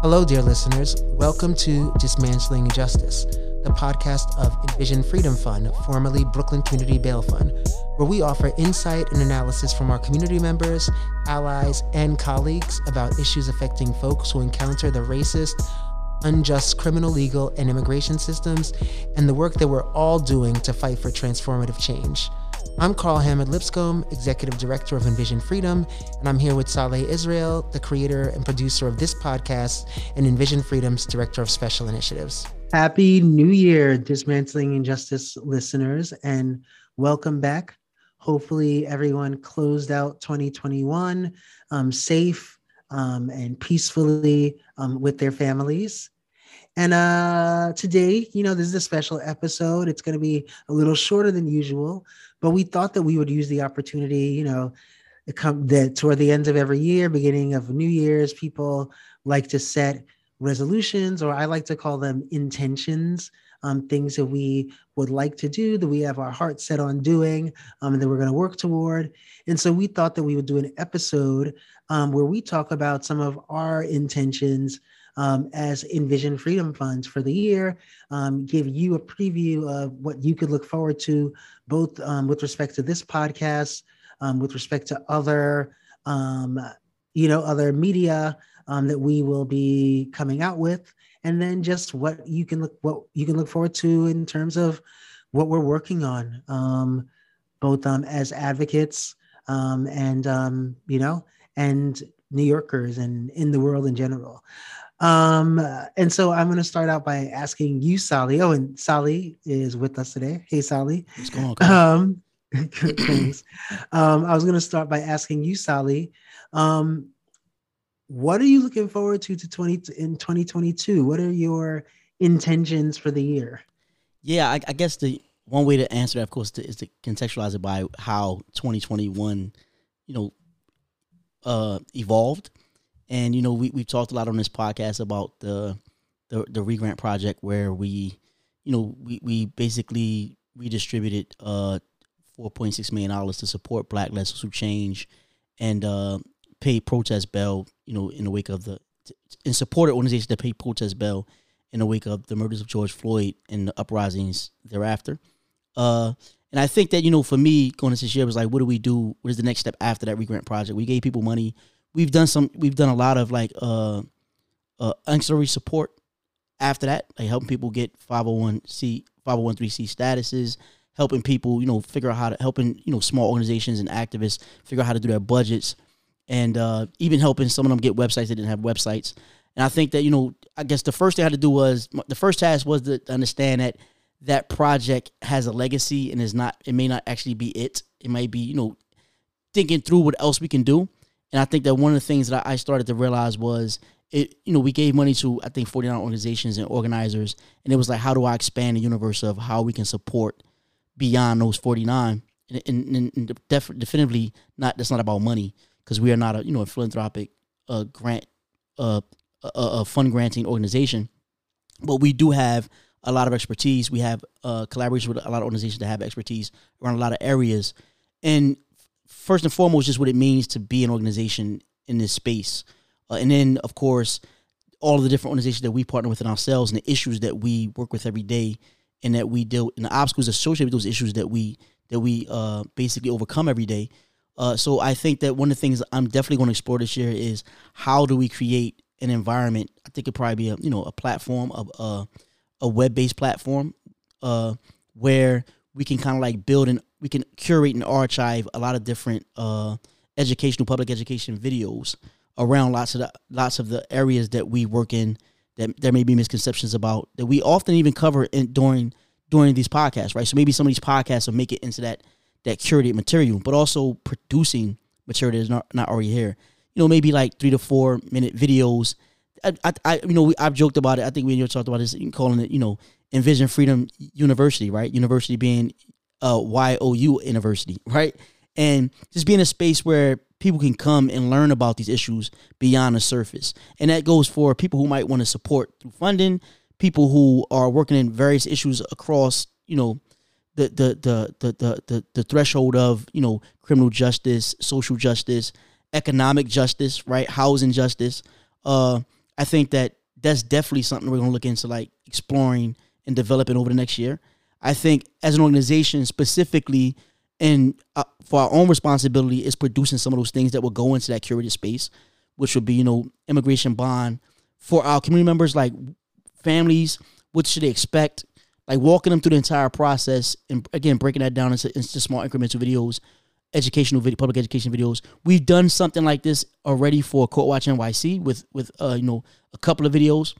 Hello, dear listeners. Welcome to Dismantling Injustice, the podcast of Envision Freedom Fund, formerly Brooklyn Community Bail Fund, where we offer insight and analysis from our community members, allies, and colleagues about issues affecting folks who encounter the racist, unjust criminal, legal, and immigration systems, and the work that we're all doing to fight for transformative change. I'm Carl Hammond Lipscomb, Executive Director of Envision Freedom, and I'm here with Saleh Israel, the creator and producer of this podcast, and Envision Freedom's Director of Special Initiatives. Happy New Year, Dismantling Injustice listeners, and welcome back. Hopefully, everyone closed out 2021 um, safe um, and peacefully um, with their families. And uh, today, you know, this is a special episode. It's going to be a little shorter than usual, but we thought that we would use the opportunity, you know, come that toward the end of every year, beginning of New Year's, people like to set resolutions, or I like to call them intentions. Um, things that we would like to do, that we have our heart set on doing, um, and that we're going to work toward. And so we thought that we would do an episode um, where we talk about some of our intentions um, as Envision Freedom Funds for the year, um, give you a preview of what you could look forward to, both um, with respect to this podcast, um, with respect to other, um, you know, other media um, that we will be coming out with, and then just what you can look what you can look forward to in terms of what we're working on, both as advocates and you know and New Yorkers and in the world in general. Um, and so I'm going to start out by asking you, Sally. Oh, and Sally is with us today. Hey, Sally. What's going on? Um, um, I was going to start by asking you, Sally. Um, what are you looking forward to to 20 in 2022? What are your intentions for the year? Yeah, I, I guess the one way to answer that, of course, to, is to contextualize it by how 2021, you know, uh, evolved. And you know, we we've talked a lot on this podcast about the the the regrant project where we, you know, we we basically redistributed uh four point six million dollars to support Black Lives Who Change, and uh, pay protest bail. You know, in the wake of the and support organizations that pay protest bail in the wake of the murders of George Floyd and the uprisings thereafter. Uh, and I think that you know, for me, going into this year was like, what do we do? What is the next step after that regrant project? We gave people money we've done some we've done a lot of like uh uh ancillary support after that like helping people get 501c 501c statuses helping people you know figure out how to helping you know small organizations and activists figure out how to do their budgets and uh even helping some of them get websites that didn't have websites. And i think that you know i guess the first thing i had to do was the first task was to understand that that project has a legacy and is not it may not actually be it. It might be you know thinking through what else we can do and I think that one of the things that I started to realize was it, you know, we gave money to I think 49 organizations and organizers, and it was like, how do I expand the universe of how we can support beyond those 49? And, and, and def- definitively, not that's not about money because we are not a you know a philanthropic uh, grant uh, a, a fund granting organization, but we do have a lot of expertise. We have uh, collaboration with a lot of organizations that have expertise around a lot of areas, and first and foremost just what it means to be an organization in this space, uh, and then of course all of the different organizations that we partner with in ourselves and the issues that we work with every day, and that we deal and the obstacles associated with those issues that we that we uh, basically overcome every day. Uh, so I think that one of the things I'm definitely going to explore this year is how do we create an environment. I think it probably be a you know a platform a uh, a web based platform uh, where we can kind of like build and we can curate and archive a lot of different uh, educational public education videos around lots of the lots of the areas that we work in that there may be misconceptions about that we often even cover in during during these podcasts, right? So maybe some of these podcasts will make it into that that curated material, but also producing material that's not, not already here. You know, maybe like three to four minute videos. I, I, I you know, we, I've joked about it. I think we talked about this, calling it, you know, Envision Freedom University, right? University being uh, YOU University, right? And just being a space where people can come and learn about these issues beyond the surface. And that goes for people who might want to support through funding, people who are working in various issues across, you know, the the the the the the, the threshold of, you know, criminal justice, social justice, economic justice, right? Housing justice. Uh I think that that's definitely something we're going to look into, like exploring and developing over the next year. I think as an organization, specifically, and uh, for our own responsibility, is producing some of those things that will go into that curated space, which would be, you know, immigration bond for our community members, like families. What should they expect? Like walking them through the entire process, and again breaking that down into, into small incremental videos, educational video, public education videos. We've done something like this already for Court Watch NYC with with uh, you know a couple of videos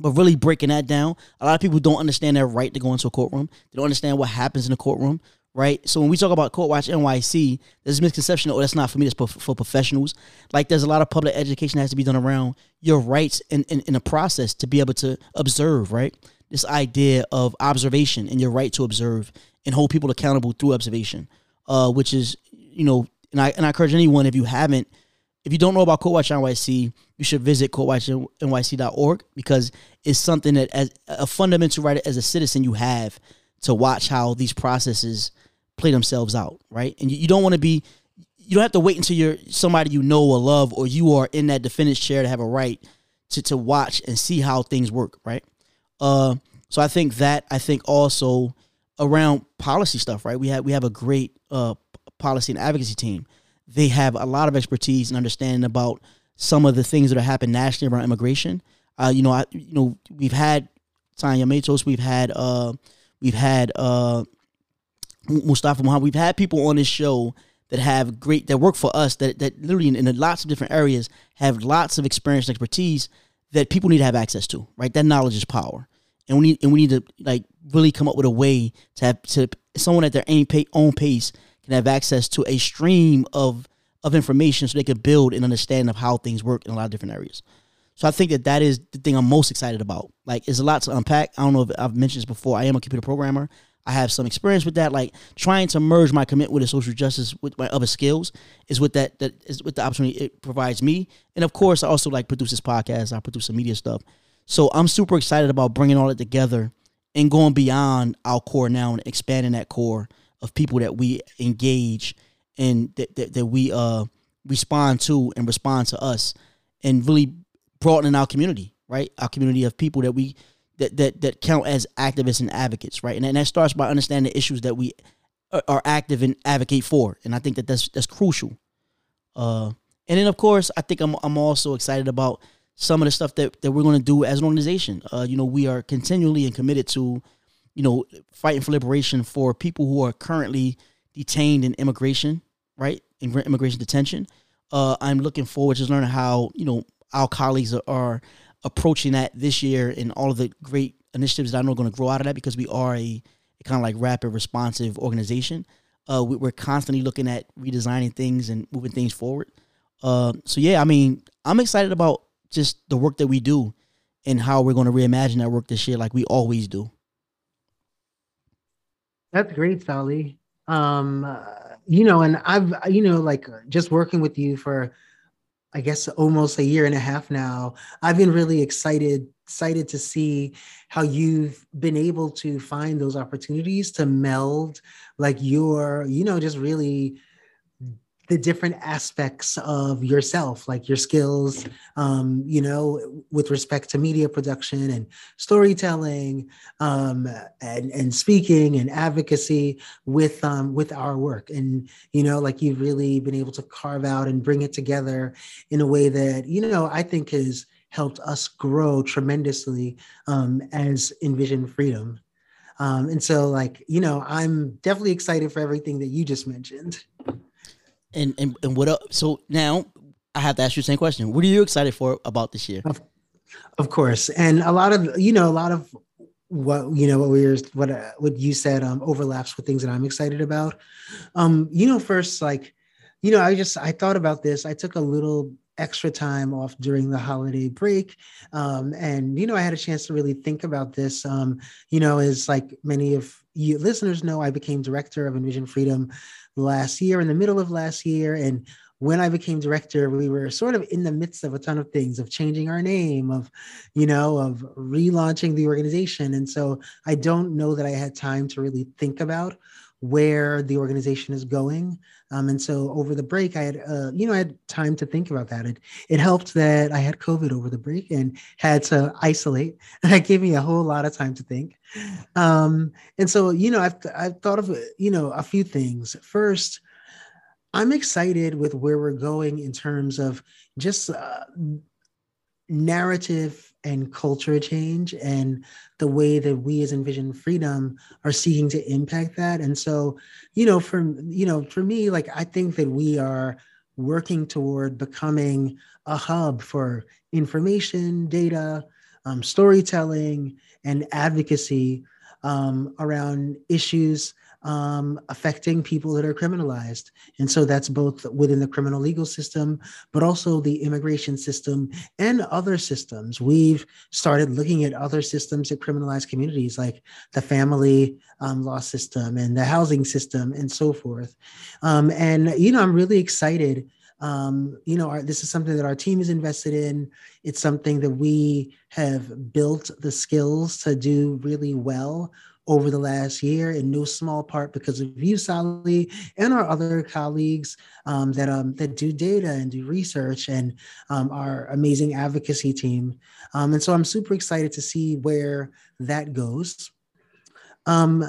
but really breaking that down, a lot of people don't understand their right to go into a courtroom. They don't understand what happens in a courtroom, right? So when we talk about Court Watch NYC, there's a misconception, oh, that's not for me, that's for professionals. Like there's a lot of public education that has to be done around your rights in, in, in a process to be able to observe, right? This idea of observation and your right to observe and hold people accountable through observation, uh, which is, you know, and I, and I encourage anyone, if you haven't, if you don't know about Court Watch NYC, you should visit courtwatchnyc.org because it's something that as a fundamental right as a citizen you have to watch how these processes play themselves out, right? And you, you don't want to be you don't have to wait until you're somebody you know or love or you are in that defendant's chair to have a right to, to watch and see how things work, right? Uh so I think that I think also around policy stuff, right? We have we have a great uh policy and advocacy team they have a lot of expertise and understanding about some of the things that are happening nationally around immigration. Uh, you know, I, you know, we've had Tania Mattos, we've had, uh, we've had uh, Mustafa Muhammad, we've had people on this show that have great that work for us that that literally in, in lots of different areas have lots of experience and expertise that people need to have access to. Right, that knowledge is power, and we need and we need to like really come up with a way to have to someone at their own pace can have access to a stream of of information so they can build an understanding of how things work in a lot of different areas. So I think that that is the thing I'm most excited about. Like, it's a lot to unpack. I don't know if I've mentioned this before. I am a computer programmer. I have some experience with that. Like trying to merge my commitment with social justice with my other skills is with that that is with the opportunity it provides me. And of course, I also like produce this podcast. I produce some media stuff. So I'm super excited about bringing all it together and going beyond our core now and expanding that core of people that we engage and that, that, that we uh respond to and respond to us and really broadening our community, right? Our community of people that we that that that count as activists and advocates, right? And, and that starts by understanding the issues that we are active and advocate for, and I think that that's that's crucial. Uh, and then of course, I think I'm I'm also excited about some of the stuff that, that we're going to do as an organization. Uh, you know, we are continually and committed to you know, fighting for liberation for people who are currently detained in immigration, right? In immigration detention. Uh, I'm looking forward to learning how, you know, our colleagues are, are approaching that this year and all of the great initiatives that I know are going to grow out of that because we are a, a kind of like rapid responsive organization. Uh, we, are constantly looking at redesigning things and moving things forward. Uh, so yeah, I mean, I'm excited about just the work that we do and how we're going to reimagine that work this year, like we always do. That's great, Sally. Um, uh, you know, and I've, you know, like just working with you for, I guess, almost a year and a half now. I've been really excited, excited to see how you've been able to find those opportunities to meld, like your, you know, just really the different aspects of yourself, like your skills, um, you know, with respect to media production and storytelling, um, and and speaking and advocacy with um, with our work, and you know, like you've really been able to carve out and bring it together in a way that you know I think has helped us grow tremendously um, as Envision Freedom. Um, and so, like, you know, I'm definitely excited for everything that you just mentioned. And and and what up? So now I have to ask you the same question. What are you excited for about this year? Of, of course, and a lot of you know a lot of what you know what we were what uh, what you said um, overlaps with things that I'm excited about. Um, you know, first like you know I just I thought about this. I took a little extra time off during the holiday break. Um, and, you know, I had a chance to really think about this. Um, you know, as like many of you listeners know, I became director of Envision Freedom last year, in the middle of last year. And when I became director, we were sort of in the midst of a ton of things, of changing our name, of, you know, of relaunching the organization. And so I don't know that I had time to really think about where the organization is going. Um, and so over the break, I had, uh, you know, I had time to think about that. It, it helped that I had COVID over the break and had to isolate. That gave me a whole lot of time to think. Um, and so, you know, I've, I've thought of, you know, a few things. First, I'm excited with where we're going in terms of just uh, narrative and culture change and the way that we as envision freedom are seeking to impact that. And so you know for you know for me like i think that we are working toward becoming a hub for information data um, storytelling and advocacy um, around issues um, affecting people that are criminalized. And so that's both within the criminal legal system, but also the immigration system and other systems. We've started looking at other systems that criminalize communities, like the family um, law system and the housing system and so forth. Um, and, you know, I'm really excited. Um, you know, our, this is something that our team is invested in. It's something that we have built the skills to do really well over the last year, in no small part because of you, Sally, and our other colleagues um, that um, that do data and do research, and um, our amazing advocacy team. Um, and so I'm super excited to see where that goes. Um,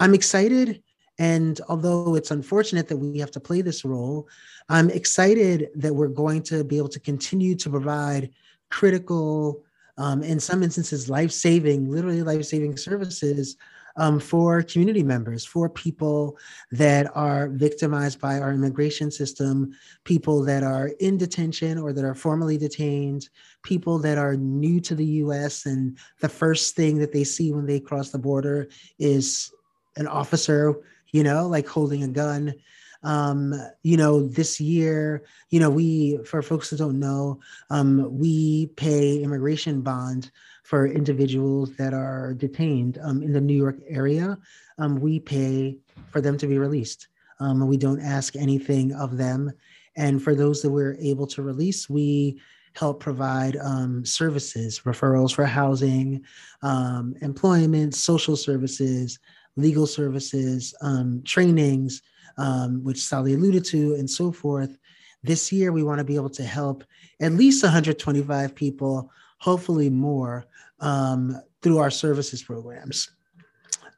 I'm excited, and although it's unfortunate that we have to play this role, I'm excited that we're going to be able to continue to provide critical um, in some instances, life saving, literally life saving services um, for community members, for people that are victimized by our immigration system, people that are in detention or that are formally detained, people that are new to the US. And the first thing that they see when they cross the border is an officer, you know, like holding a gun um, you know, this year, you know, we, for folks that don't know, um, we pay immigration bond for individuals that are detained um, in the New York area. Um, we pay for them to be released. Um, we don't ask anything of them. And for those that we're able to release, we help provide um, services, referrals for housing, um, employment, social services, legal services, um, trainings, um, which Sally alluded to, and so forth. This year, we want to be able to help at least 125 people, hopefully more, um, through our services programs.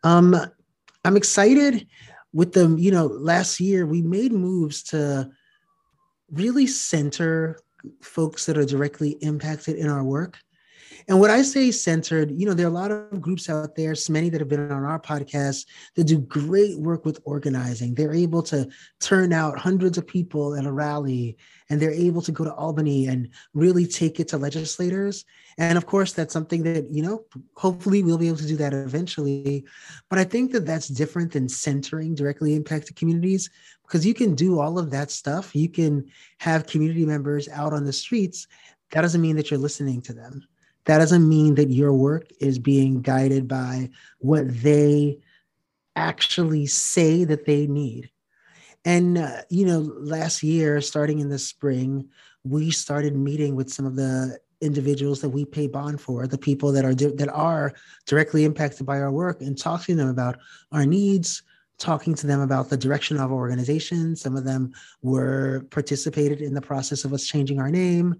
Um, I'm excited with the, you know, last year we made moves to really center folks that are directly impacted in our work. And what I say centered, you know, there are a lot of groups out there, many that have been on our podcast that do great work with organizing. They're able to turn out hundreds of people at a rally and they're able to go to Albany and really take it to legislators. And of course, that's something that, you know, hopefully we'll be able to do that eventually. But I think that that's different than centering directly impacted communities because you can do all of that stuff. You can have community members out on the streets. That doesn't mean that you're listening to them that doesn't mean that your work is being guided by what they actually say that they need. And, uh, you know, last year, starting in the spring, we started meeting with some of the individuals that we pay bond for, the people that are that are directly impacted by our work, and talking to them about our needs, talking to them about the direction of our organization. Some of them were participated in the process of us changing our name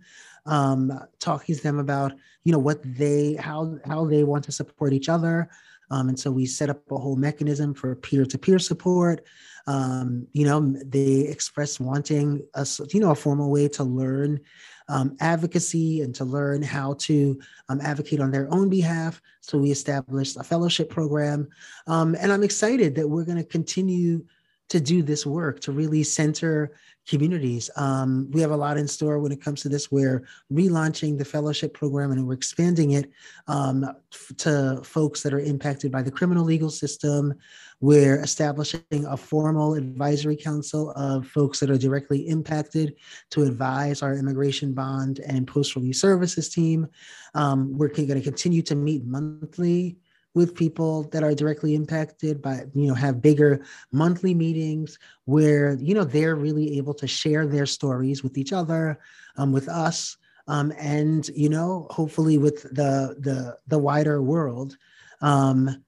um, talking to them about you know what they how how they want to support each other. Um, and so we set up a whole mechanism for peer-to-peer support. Um, you know they express wanting a you know a formal way to learn um, advocacy and to learn how to um, advocate on their own behalf. So we established a fellowship program. Um, and i'm excited that we're going to continue to do this work to really center communities. Um, we have a lot in store when it comes to this. We're relaunching the fellowship program and we're expanding it um, f- to folks that are impacted by the criminal legal system. We're establishing a formal advisory council of folks that are directly impacted to advise our immigration bond and post release services team. Um, we're going to continue to meet monthly with people that are directly impacted by you know have bigger monthly meetings where you know they're really able to share their stories with each other um, with us um, and you know hopefully with the the the wider world. Um,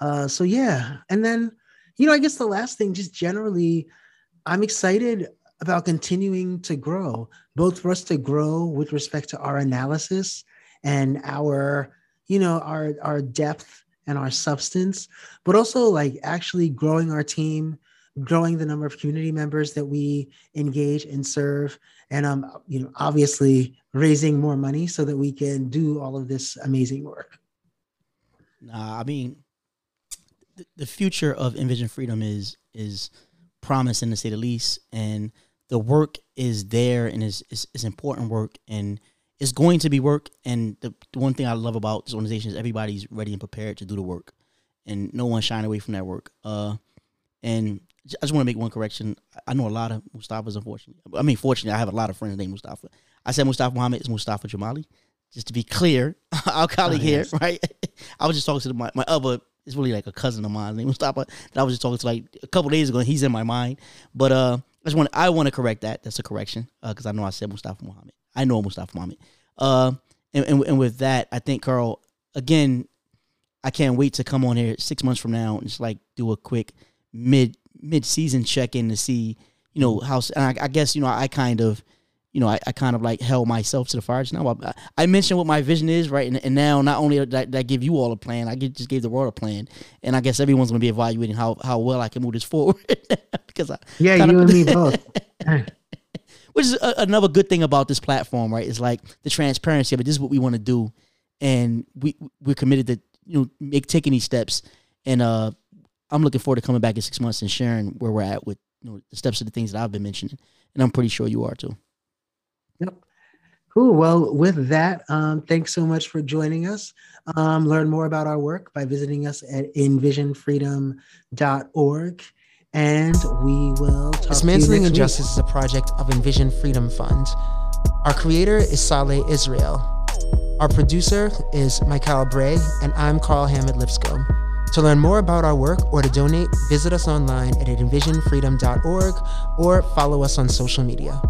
uh, so yeah. And then you know, I guess the last thing, just generally, I'm excited about continuing to grow, both for us to grow with respect to our analysis and our, you know, our our depth and our substance, but also like actually growing our team, growing the number of community members that we engage and serve, and um, you know, obviously raising more money so that we can do all of this amazing work. Nah, I mean, the, the future of Envision Freedom is is promising to say the least, and the work is there and is is, important work and it's going to be work. And the, the one thing I love about this organization is everybody's ready and prepared to do the work, and no one shying away from that work. Uh, and I just want to make one correction. I know a lot of Mustafas, unfortunately. I mean, fortunately, I have a lot of friends named Mustafa. I said Mustafa Muhammad is Mustafa Jamali. Just to be clear, our colleague oh, yes. here, right? I was just talking to my, my other, it's really like a cousin of mine named Mustafa that I was just talking to like a couple days ago, and he's in my mind. But uh, I just want I want to correct that. That's a correction because uh, I know I said Mustafa Muhammad. I know Mustafa Muhammad. Uh, and, and and with that, I think Carl again. I can't wait to come on here six months from now and just like do a quick mid mid season check in to see you know how. And I, I guess you know I kind of you know, I, I kind of like held myself to the fire just now. I, I mentioned what my vision is, right? And, and now not only did I, give you all a plan, I just gave the world a plan. And I guess everyone's going to be evaluating how, how well I can move this forward. because I Yeah, you of, and me both. which is a, another good thing about this platform, right? Is like the transparency it. This is what we want to do. And we, we're committed to, you know, make taking these steps. And uh, I'm looking forward to coming back in six months and sharing where we're at with you know, the steps of the things that I've been mentioning. And I'm pretty sure you are too. Yep. Cool. Well, with that, um, thanks so much for joining us. Um, learn more about our work by visiting us at envisionfreedom.org. And we will talk Dismantling Injustice week. is a project of Envision Freedom Fund. Our creator is Saleh Israel. Our producer is Michael Bray, and I'm Carl Hammond Lipscomb. To learn more about our work or to donate, visit us online at envisionfreedom.org or follow us on social media.